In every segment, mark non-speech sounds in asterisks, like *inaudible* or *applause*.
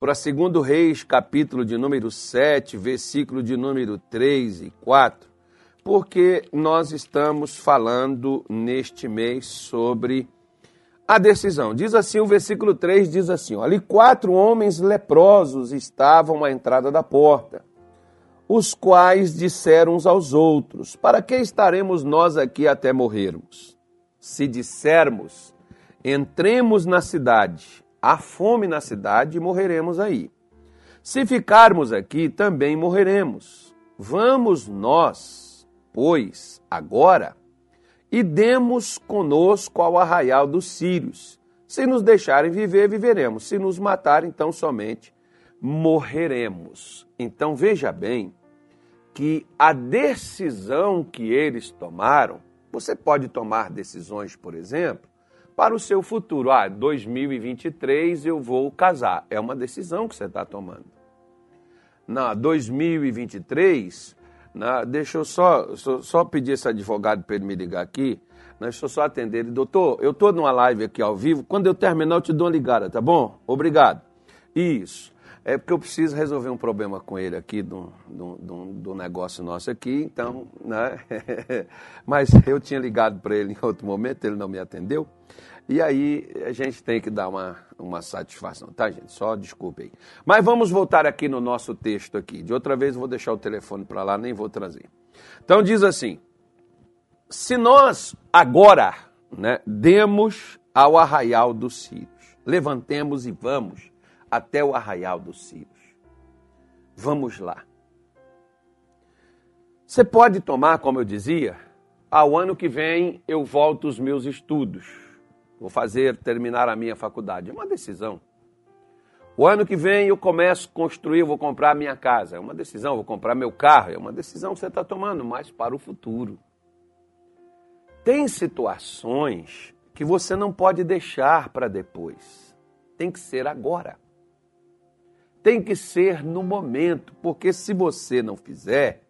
para 2 Reis, capítulo de número 7, versículo de número 3 e 4, porque nós estamos falando neste mês sobre a decisão. Diz assim, o versículo 3 diz assim: Ali quatro homens leprosos estavam à entrada da porta, os quais disseram uns aos outros: Para que estaremos nós aqui até morrermos? Se dissermos, entremos na cidade há fome na cidade e morreremos aí. Se ficarmos aqui, também morreremos. Vamos nós, pois, agora, e demos conosco ao arraial dos sírios. Se nos deixarem viver, viveremos. Se nos matarem, então somente morreremos. Então veja bem que a decisão que eles tomaram, você pode tomar decisões, por exemplo, para o seu futuro. Ah, 2023 eu vou casar. É uma decisão que você está tomando. Na 2023, na, deixa eu só, só, só, pedir esse advogado para ele me ligar aqui. Né, deixa eu só atender ele. Doutor, eu estou numa live aqui ao vivo. Quando eu terminar, eu te dou uma ligada, tá bom? Obrigado. Isso. É porque eu preciso resolver um problema com ele aqui, do, do, do, do negócio nosso aqui, então, né? *laughs* Mas eu tinha ligado para ele em outro momento, ele não me atendeu. E aí a gente tem que dar uma, uma satisfação, tá, gente? Só desculpe aí. Mas vamos voltar aqui no nosso texto aqui. De outra vez eu vou deixar o telefone para lá, nem vou trazer. Então diz assim: se nós agora né, demos ao arraial dos sírios, levantemos e vamos até o arraial dos sírios. Vamos lá. Você pode tomar, como eu dizia, ao ano que vem eu volto os meus estudos vou fazer, terminar a minha faculdade. É uma decisão. O ano que vem eu começo a construir, vou comprar minha casa. É uma decisão, vou comprar meu carro. É uma decisão que você está tomando, mas para o futuro. Tem situações que você não pode deixar para depois. Tem que ser agora. Tem que ser no momento, porque se você não fizer,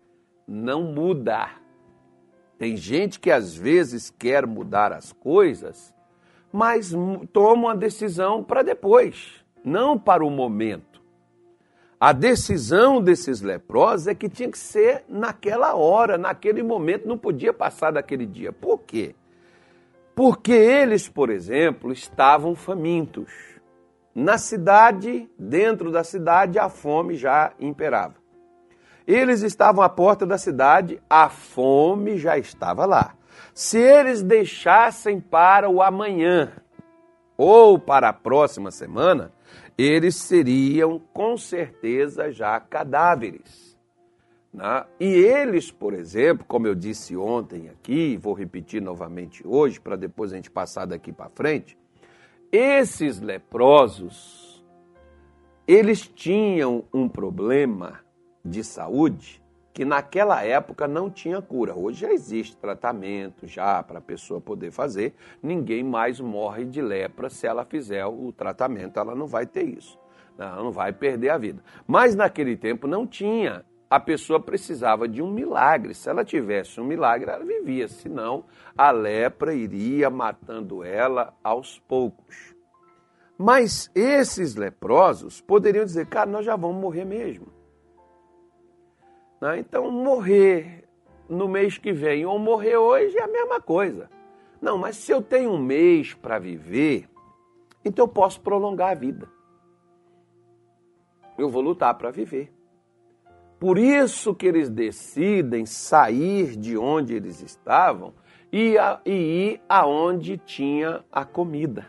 não muda. Tem gente que às vezes quer mudar as coisas mas toma uma decisão para depois, não para o momento. A decisão desses leprosos é que tinha que ser naquela hora, naquele momento, não podia passar daquele dia. Por quê? Porque eles, por exemplo, estavam famintos. Na cidade, dentro da cidade, a fome já imperava. Eles estavam à porta da cidade, a fome já estava lá. Se eles deixassem para o amanhã ou para a próxima semana, eles seriam com certeza já cadáveres. Né? E eles, por exemplo, como eu disse ontem aqui, vou repetir novamente hoje, para depois a gente passar daqui para frente, esses leprosos, eles tinham um problema de saúde que naquela época não tinha cura. Hoje já existe tratamento já para a pessoa poder fazer. Ninguém mais morre de lepra se ela fizer o tratamento, ela não vai ter isso. Ela não vai perder a vida. Mas naquele tempo não tinha. A pessoa precisava de um milagre. Se ela tivesse um milagre, ela vivia. Senão, a lepra iria matando ela aos poucos. Mas esses leprosos poderiam dizer, cara, nós já vamos morrer mesmo. Né? Então, morrer no mês que vem ou morrer hoje é a mesma coisa. Não, mas se eu tenho um mês para viver, então eu posso prolongar a vida. Eu vou lutar para viver. Por isso que eles decidem sair de onde eles estavam e, e ir aonde tinha a comida.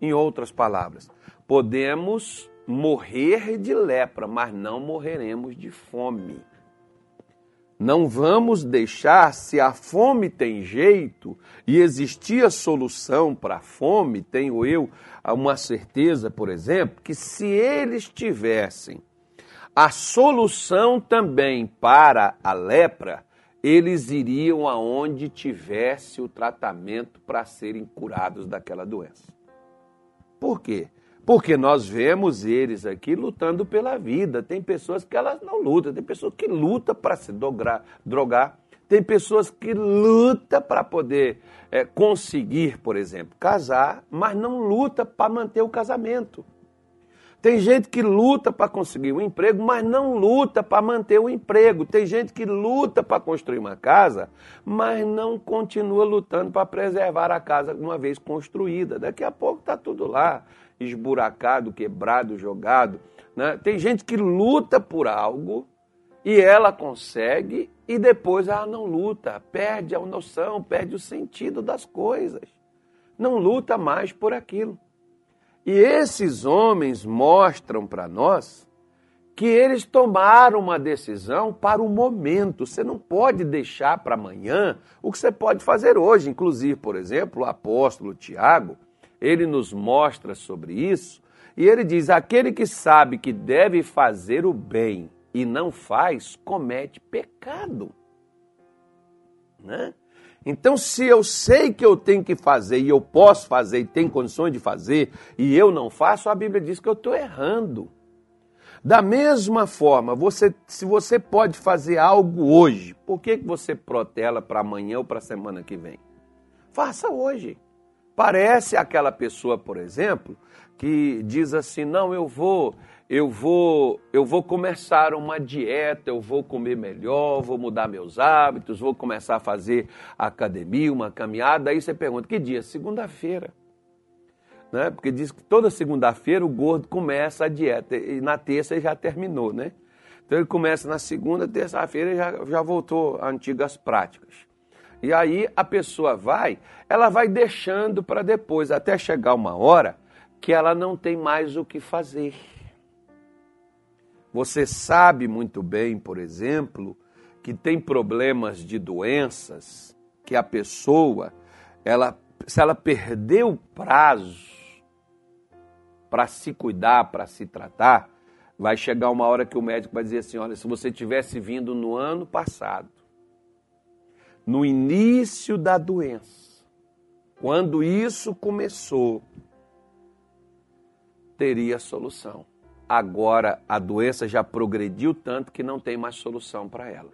Em outras palavras, podemos morrer de lepra, mas não morreremos de fome. Não vamos deixar, se a fome tem jeito e existia solução para a fome, tenho eu uma certeza, por exemplo, que se eles tivessem a solução também para a lepra, eles iriam aonde tivesse o tratamento para serem curados daquela doença. Por quê? Porque nós vemos eles aqui lutando pela vida. Tem pessoas que elas não lutam, tem pessoas que lutam para se drogar, drogar, tem pessoas que lutam para poder é, conseguir, por exemplo, casar, mas não luta para manter o casamento. Tem gente que luta para conseguir um emprego, mas não luta para manter o emprego. Tem gente que luta para construir uma casa, mas não continua lutando para preservar a casa uma vez construída. Daqui a pouco está tudo lá, esburacado, quebrado, jogado. Né? Tem gente que luta por algo e ela consegue e depois ela não luta, perde a noção, perde o sentido das coisas. Não luta mais por aquilo. E esses homens mostram para nós que eles tomaram uma decisão para o momento. Você não pode deixar para amanhã o que você pode fazer hoje. Inclusive, por exemplo, o apóstolo Tiago, ele nos mostra sobre isso. E ele diz: aquele que sabe que deve fazer o bem e não faz, comete pecado. Né? Então, se eu sei que eu tenho que fazer e eu posso fazer e tenho condições de fazer e eu não faço, a Bíblia diz que eu estou errando. Da mesma forma, você, se você pode fazer algo hoje, por que, que você protela para amanhã ou para a semana que vem? Faça hoje. Parece aquela pessoa, por exemplo, que diz assim: não, eu vou, eu vou, eu vou começar uma dieta, eu vou comer melhor, vou mudar meus hábitos, vou começar a fazer academia, uma caminhada. Aí você pergunta: que dia? Segunda-feira. Né? Porque diz que toda segunda-feira o gordo começa a dieta e na terça ele já terminou, né? Então ele começa na segunda, terça-feira já, já voltou a antigas práticas. E aí a pessoa vai, ela vai deixando para depois, até chegar uma hora que ela não tem mais o que fazer. Você sabe muito bem, por exemplo, que tem problemas de doenças que a pessoa, ela, se ela perder o prazo para se cuidar, para se tratar, vai chegar uma hora que o médico vai dizer assim: olha, se você tivesse vindo no ano passado, no início da doença, quando isso começou, teria solução agora a doença já progrediu tanto que não tem mais solução para ela.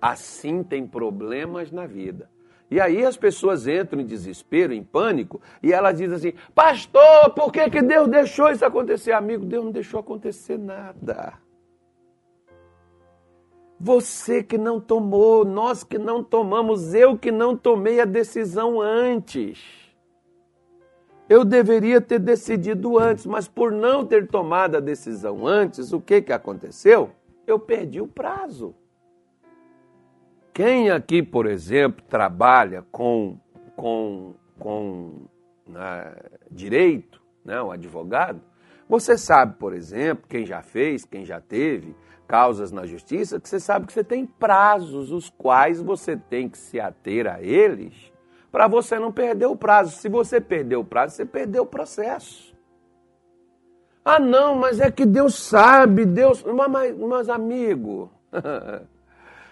Assim tem problemas na vida. E aí as pessoas entram em desespero, em pânico, e elas dizem assim: Pastor, por que, que Deus deixou isso acontecer? Amigo, Deus não deixou acontecer nada. Você que não tomou, nós que não tomamos, eu que não tomei a decisão antes. Eu deveria ter decidido antes, mas por não ter tomado a decisão antes, o que, que aconteceu? Eu perdi o prazo. Quem aqui, por exemplo, trabalha com, com, com né, direito, né, o advogado, você sabe, por exemplo, quem já fez, quem já teve causas na justiça, que você sabe que você tem prazos os quais você tem que se ater a eles para você não perder o prazo. Se você perder o prazo, você perdeu o processo. Ah, não, mas é que Deus sabe, Deus. Mas, mas amigo, *laughs*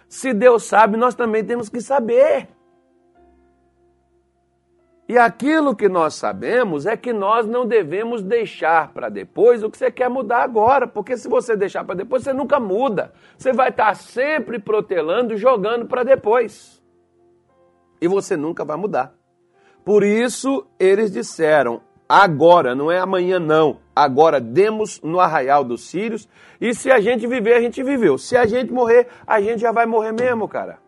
se Deus sabe, nós também temos que saber. E aquilo que nós sabemos é que nós não devemos deixar para depois o que você quer mudar agora, porque se você deixar para depois, você nunca muda. Você vai estar sempre protelando, jogando para depois e você nunca vai mudar. Por isso eles disseram: agora, não é amanhã não, agora demos no arraial dos sírios, e se a gente viver, a gente viveu. Se a gente morrer, a gente já vai morrer mesmo, cara.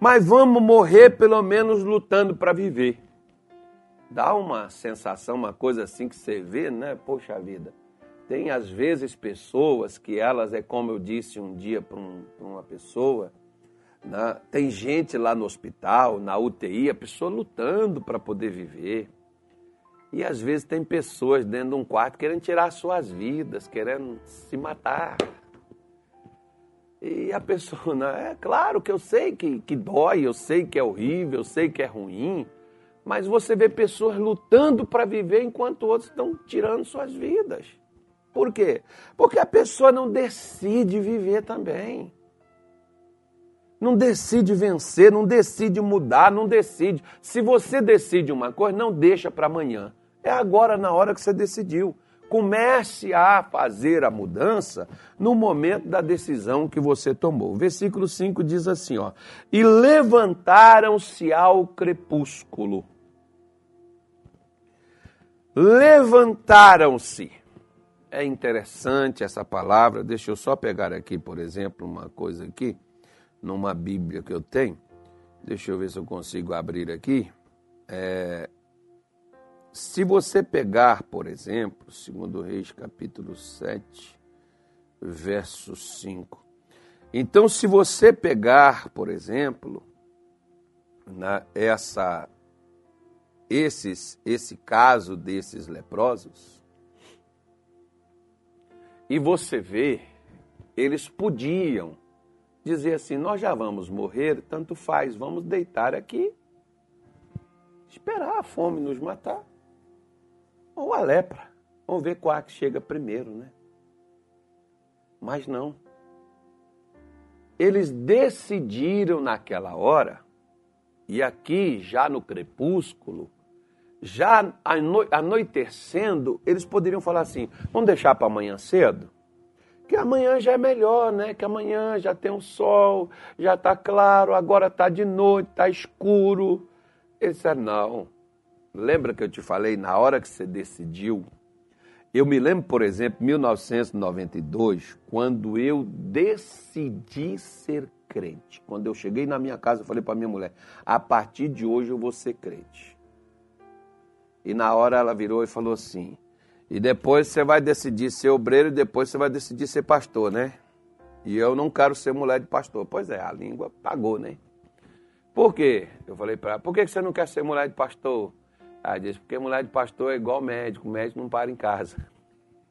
Mas vamos morrer pelo menos lutando para viver. Dá uma sensação, uma coisa assim que você vê, né? Poxa vida. Tem às vezes pessoas que elas, é como eu disse um dia para um, uma pessoa, né? Tem gente lá no hospital, na UTI, a pessoa lutando para poder viver. E às vezes tem pessoas dentro de um quarto querendo tirar suas vidas, querendo se matar. E a pessoa, né? é claro que eu sei que, que dói, eu sei que é horrível, eu sei que é ruim, mas você vê pessoas lutando para viver enquanto outros estão tirando suas vidas. Por quê? Porque a pessoa não decide viver também não decide vencer, não decide mudar, não decide. Se você decide uma coisa, não deixa para amanhã. É agora, na hora que você decidiu. Comece a fazer a mudança no momento da decisão que você tomou. O versículo 5 diz assim, ó: "E levantaram-se ao crepúsculo". Levantaram-se. é interessante essa palavra. Deixa eu só pegar aqui, por exemplo, uma coisa aqui, numa Bíblia que eu tenho. Deixa eu ver se eu consigo abrir aqui. É, se você pegar, por exemplo, segundo Reis capítulo 7, verso 5. Então, se você pegar, por exemplo, na, essa, esses, esse caso desses leprosos, e você vê, eles podiam dizer assim: nós já vamos morrer, tanto faz, vamos deitar aqui, esperar a fome nos matar, ou a lepra, vamos ver qual é que chega primeiro, né? Mas não. Eles decidiram naquela hora, e aqui já no crepúsculo, já anoitecendo, eles poderiam falar assim: vamos deixar para amanhã cedo? Que amanhã já é melhor, né? Que amanhã já tem um sol, já está claro, agora está de noite, está escuro. Eles disseram: não. Lembra que eu te falei, na hora que você decidiu? Eu me lembro, por exemplo, 1992, quando eu decidi ser crente. Quando eu cheguei na minha casa, eu falei para minha mulher: a partir de hoje eu vou ser crente. E na hora ela virou e falou assim: e depois você vai decidir ser obreiro e depois você vai decidir ser pastor, né? E eu não quero ser mulher de pastor. Pois é, a língua pagou, né? Por quê? Eu falei para ela: por que você não quer ser mulher de pastor? Ela disse: porque mulher de pastor é igual médico, o médico não para em casa.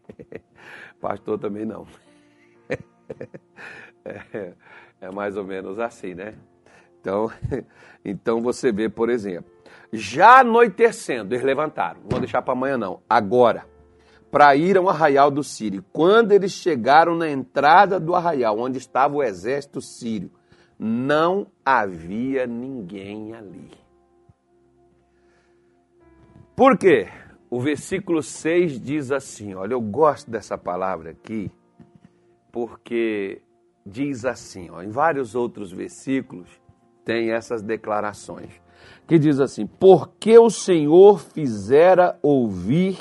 *laughs* pastor também não. *laughs* é, é mais ou menos assim, né? Então, *laughs* então você vê, por exemplo, já anoitecendo, eles levantaram. Não vou deixar para amanhã, não. Agora, para ir ao arraial do Sírio. Quando eles chegaram na entrada do arraial, onde estava o exército sírio, não havia ninguém ali. Por quê? O versículo 6 diz assim: olha, eu gosto dessa palavra aqui, porque diz assim, ó, em vários outros versículos tem essas declarações que diz assim: Porque o Senhor fizera ouvir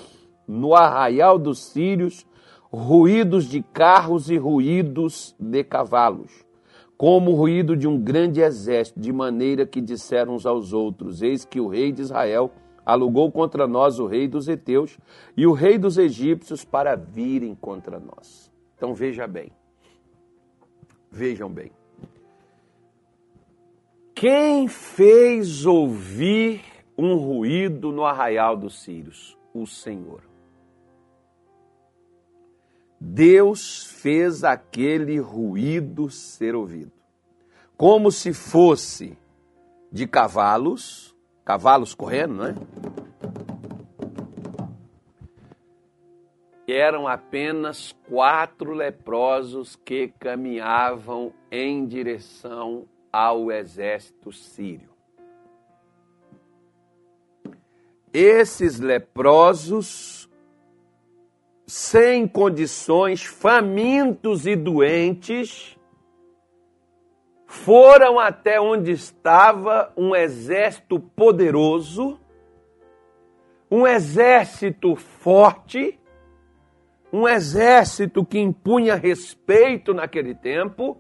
no arraial dos sírios ruídos de carros e ruídos de cavalos, como o ruído de um grande exército, de maneira que disseram uns aos outros: Eis que o rei de Israel alugou contra nós o rei dos heteus e o rei dos egípcios para virem contra nós. Então veja bem. Vejam bem. Quem fez ouvir um ruído no arraial dos Sírios? O Senhor. Deus fez aquele ruído ser ouvido, como se fosse de cavalos, cavalos correndo, né? Eram apenas quatro leprosos que caminhavam em direção ao exército sírio. Esses leprosos, sem condições, famintos e doentes, foram até onde estava um exército poderoso, um exército forte, um exército que impunha respeito naquele tempo,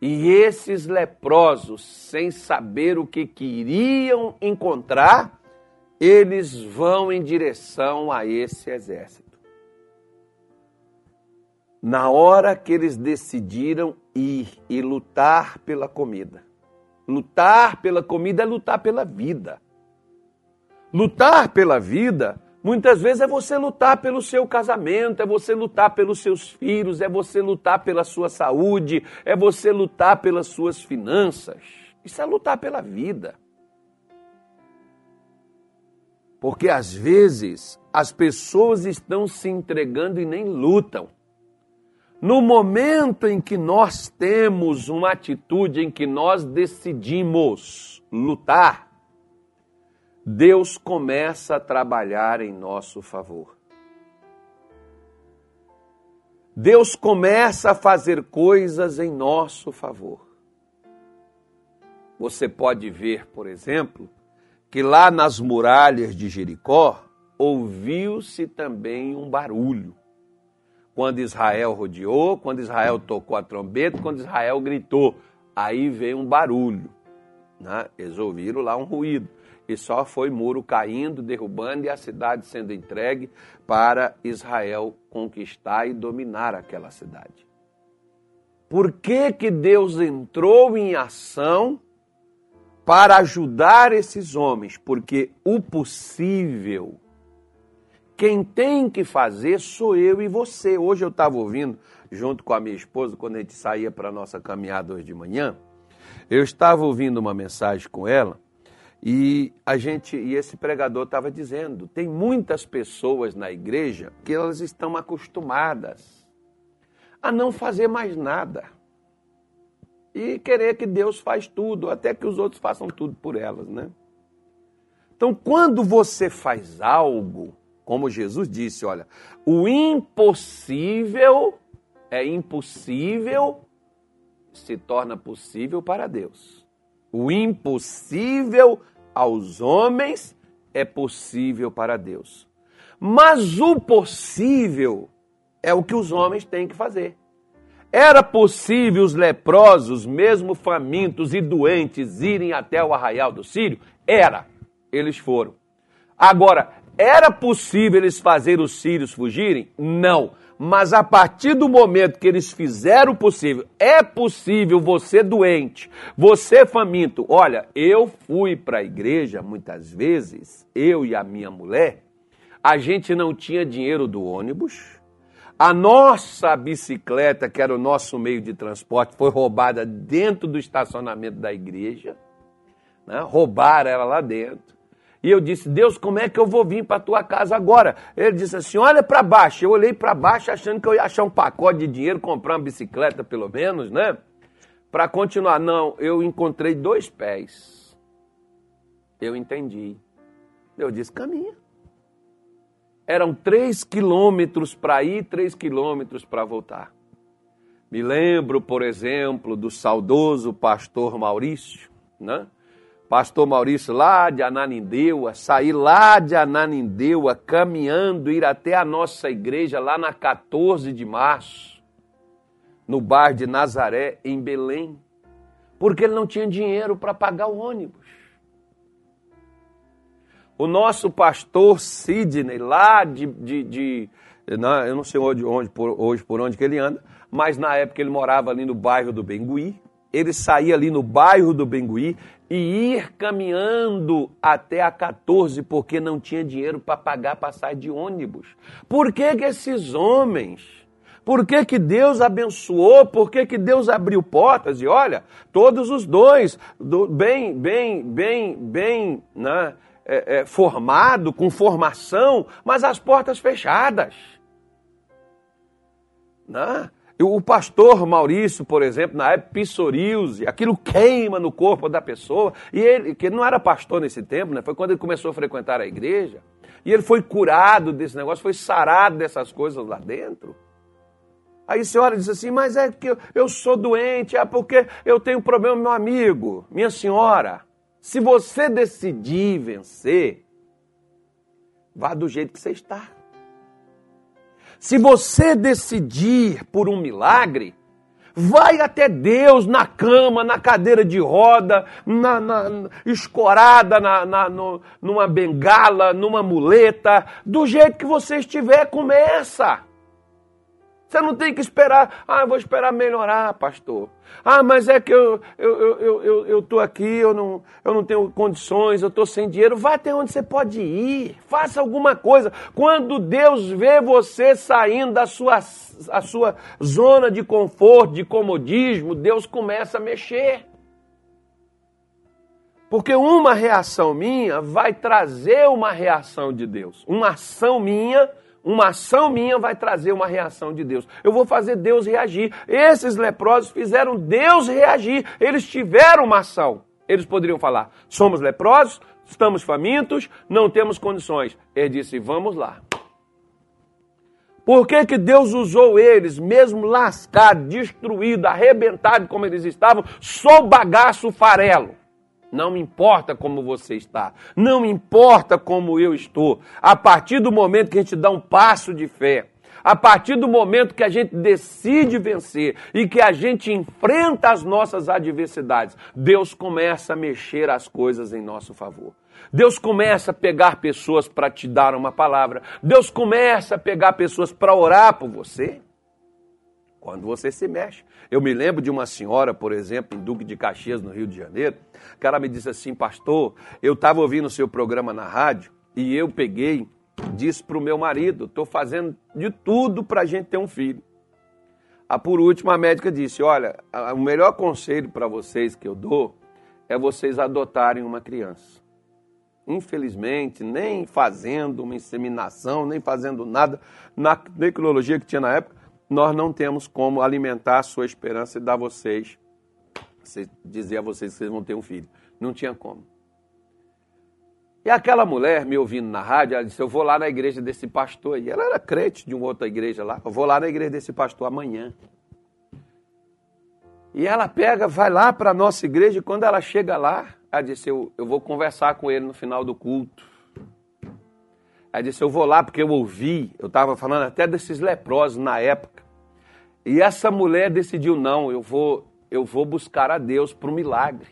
e esses leprosos, sem saber o que queriam encontrar, eles vão em direção a esse exército. Na hora que eles decidiram ir e lutar pela comida. Lutar pela comida é lutar pela vida. Lutar pela vida Muitas vezes é você lutar pelo seu casamento, é você lutar pelos seus filhos, é você lutar pela sua saúde, é você lutar pelas suas finanças. Isso é lutar pela vida. Porque às vezes as pessoas estão se entregando e nem lutam. No momento em que nós temos uma atitude em que nós decidimos lutar, Deus começa a trabalhar em nosso favor. Deus começa a fazer coisas em nosso favor. Você pode ver, por exemplo, que lá nas muralhas de Jericó ouviu-se também um barulho. Quando Israel rodeou, quando Israel tocou a trombeta, quando Israel gritou. Aí veio um barulho. Né? Eles ouviram lá um ruído. E só foi muro caindo, derrubando e a cidade sendo entregue para Israel conquistar e dominar aquela cidade. Por que, que Deus entrou em ação para ajudar esses homens? Porque o possível, quem tem que fazer sou eu e você. Hoje eu estava ouvindo, junto com a minha esposa, quando a gente saía para a nossa caminhada hoje de manhã, eu estava ouvindo uma mensagem com ela e a gente e esse pregador estava dizendo, tem muitas pessoas na igreja que elas estão acostumadas a não fazer mais nada. E querer que Deus faz tudo, até que os outros façam tudo por elas, né? Então, quando você faz algo, como Jesus disse, olha, o impossível é impossível se torna possível para Deus. O impossível aos homens é possível para Deus. Mas o possível é o que os homens têm que fazer. Era possível os leprosos, mesmo famintos e doentes, irem até o arraial do Sírio? Era. Eles foram. Agora, era possível eles fazer os sírios fugirem? Não. Mas a partir do momento que eles fizeram o possível, é possível você doente, você faminto. Olha, eu fui para a igreja muitas vezes, eu e a minha mulher, a gente não tinha dinheiro do ônibus, a nossa bicicleta, que era o nosso meio de transporte, foi roubada dentro do estacionamento da igreja. Né? Roubaram ela lá dentro. E eu disse, Deus, como é que eu vou vir para a tua casa agora? Ele disse assim, olha para baixo. Eu olhei para baixo achando que eu ia achar um pacote de dinheiro, comprar uma bicicleta pelo menos, né? Para continuar. Não, eu encontrei dois pés. Eu entendi. Eu disse, caminha eram três quilômetros para ir, três quilômetros para voltar. Me lembro, por exemplo, do saudoso pastor Maurício, né? Pastor Maurício lá de Ananindeua, sair lá de Ananindeua, caminhando, ir até a nossa igreja lá na 14 de março, no bar de Nazaré, em Belém, porque ele não tinha dinheiro para pagar o ônibus. O nosso pastor Sidney, lá de. de, de eu não sei onde, onde, por, hoje por onde que ele anda, mas na época ele morava ali no bairro do Bengui. Ele saía ali no bairro do Bengui e ir caminhando até a 14 porque não tinha dinheiro para pagar passagem de ônibus. Por que, que esses homens por que, que Deus abençoou? Por que, que Deus abriu portas? E olha, todos os dois, do, bem, bem, bem, bem, né? é, é, formado, com formação, mas as portas fechadas. Né? O pastor Maurício, por exemplo, na época, psoríase, aquilo queima no corpo da pessoa. E ele, que não era pastor nesse tempo, né? foi quando ele começou a frequentar a igreja. E ele foi curado desse negócio, foi sarado dessas coisas lá dentro. Aí a senhora diz assim, mas é que eu, eu sou doente, é porque eu tenho problema, meu amigo, minha senhora. Se você decidir vencer, vá do jeito que você está. Se você decidir por um milagre, vai até Deus na cama, na cadeira de roda, na, na escorada na, na, no, numa bengala, numa muleta, do jeito que você estiver, começa. Você não tem que esperar, ah, eu vou esperar melhorar, pastor. Ah, mas é que eu eu eu eu, eu tô aqui, eu não, eu não tenho condições, eu estou sem dinheiro. Vá até onde você pode ir, faça alguma coisa. Quando Deus vê você saindo da sua, a sua zona de conforto, de comodismo, Deus começa a mexer. Porque uma reação minha vai trazer uma reação de Deus. Uma ação minha uma ação minha vai trazer uma reação de Deus. Eu vou fazer Deus reagir. Esses leprosos fizeram Deus reagir. Eles tiveram uma ação. Eles poderiam falar: somos leprosos, estamos famintos, não temos condições. Ele disse: vamos lá. Por que, que Deus usou eles, mesmo lascados, destruídos, arrebentados como eles estavam, só bagaço farelo? Não me importa como você está, não me importa como eu estou. A partir do momento que a gente dá um passo de fé, A partir do momento que a gente decide vencer e que a gente enfrenta as nossas adversidades, Deus começa a mexer as coisas em nosso favor. Deus começa a pegar pessoas para te dar uma palavra. Deus começa a pegar pessoas para orar por você. Quando você se mexe. Eu me lembro de uma senhora, por exemplo, em Duque de Caxias, no Rio de Janeiro, que ela me disse assim, pastor, eu estava ouvindo o seu programa na rádio e eu peguei, disse para o meu marido, estou fazendo de tudo para a gente ter um filho. A por último, a médica disse, olha, o melhor conselho para vocês que eu dou é vocês adotarem uma criança. Infelizmente, nem fazendo uma inseminação, nem fazendo nada na tecnologia que tinha na época, nós não temos como alimentar a sua esperança e dar a vocês, dizer a vocês que vocês vão ter um filho. Não tinha como. E aquela mulher me ouvindo na rádio, ela disse: Eu vou lá na igreja desse pastor. E ela era crente de uma outra igreja lá. Eu vou lá na igreja desse pastor amanhã. E ela pega, vai lá para a nossa igreja. E quando ela chega lá, ela disse: eu, eu vou conversar com ele no final do culto. Ela disse: Eu vou lá porque eu ouvi. Eu estava falando até desses leprosos na época. E essa mulher decidiu: Não, eu vou, eu vou buscar a Deus para o milagre.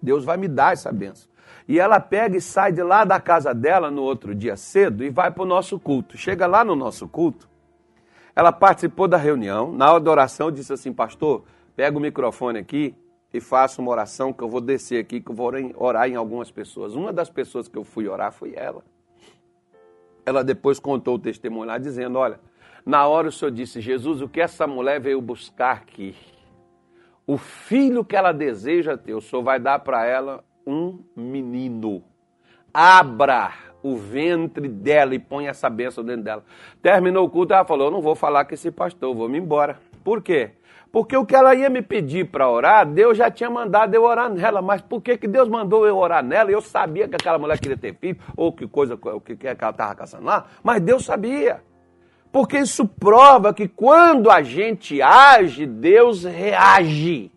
Deus vai me dar essa benção. E ela pega e sai de lá da casa dela no outro dia cedo e vai para o nosso culto. Chega lá no nosso culto, ela participou da reunião, na hora da oração disse assim, pastor, pega o microfone aqui e faça uma oração que eu vou descer aqui, que eu vou orar em algumas pessoas. Uma das pessoas que eu fui orar foi ela. Ela depois contou o testemunho lá dizendo, olha, na hora o senhor disse, Jesus, o que essa mulher veio buscar aqui? O filho que ela deseja ter, o senhor vai dar para ela um menino. Abra o ventre dela e põe essa bênção dentro dela. Terminou o culto, ela falou: Eu não vou falar com esse pastor, vou me embora. Por quê? Porque o que ela ia me pedir para orar, Deus já tinha mandado eu orar nela. Mas por que, que Deus mandou eu orar nela? Eu sabia que aquela mulher queria ter filho, ou que coisa, o que, que ela estava caçando lá, mas Deus sabia. Porque isso prova que quando a gente age, Deus reage.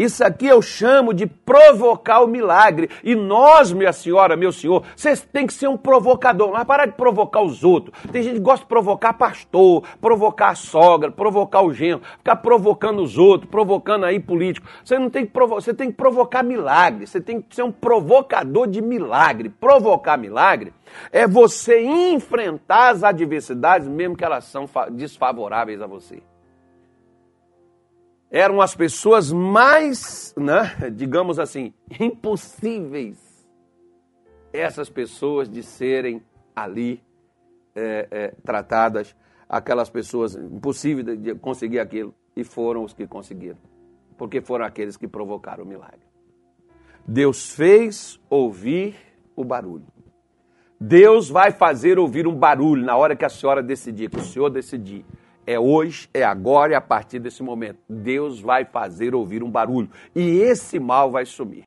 Isso aqui eu chamo de provocar o milagre. E nós, minha senhora, meu senhor, vocês têm que ser um provocador. É parar de provocar os outros. Tem gente que gosta de provocar pastor, provocar a sogra, provocar o genro, ficar provocando os outros, provocando aí político. Você não tem que provocar, você tem que provocar milagre. Você tem que ser um provocador de milagre. Provocar milagre é você enfrentar as adversidades, mesmo que elas são desfavoráveis a você eram as pessoas mais, né, digamos assim, impossíveis, essas pessoas de serem ali é, é, tratadas, aquelas pessoas impossíveis de conseguir aquilo, e foram os que conseguiram, porque foram aqueles que provocaram o milagre. Deus fez ouvir o barulho. Deus vai fazer ouvir um barulho na hora que a senhora decidir, que o senhor decidir é hoje, é agora e a partir desse momento. Deus vai fazer ouvir um barulho e esse mal vai sumir.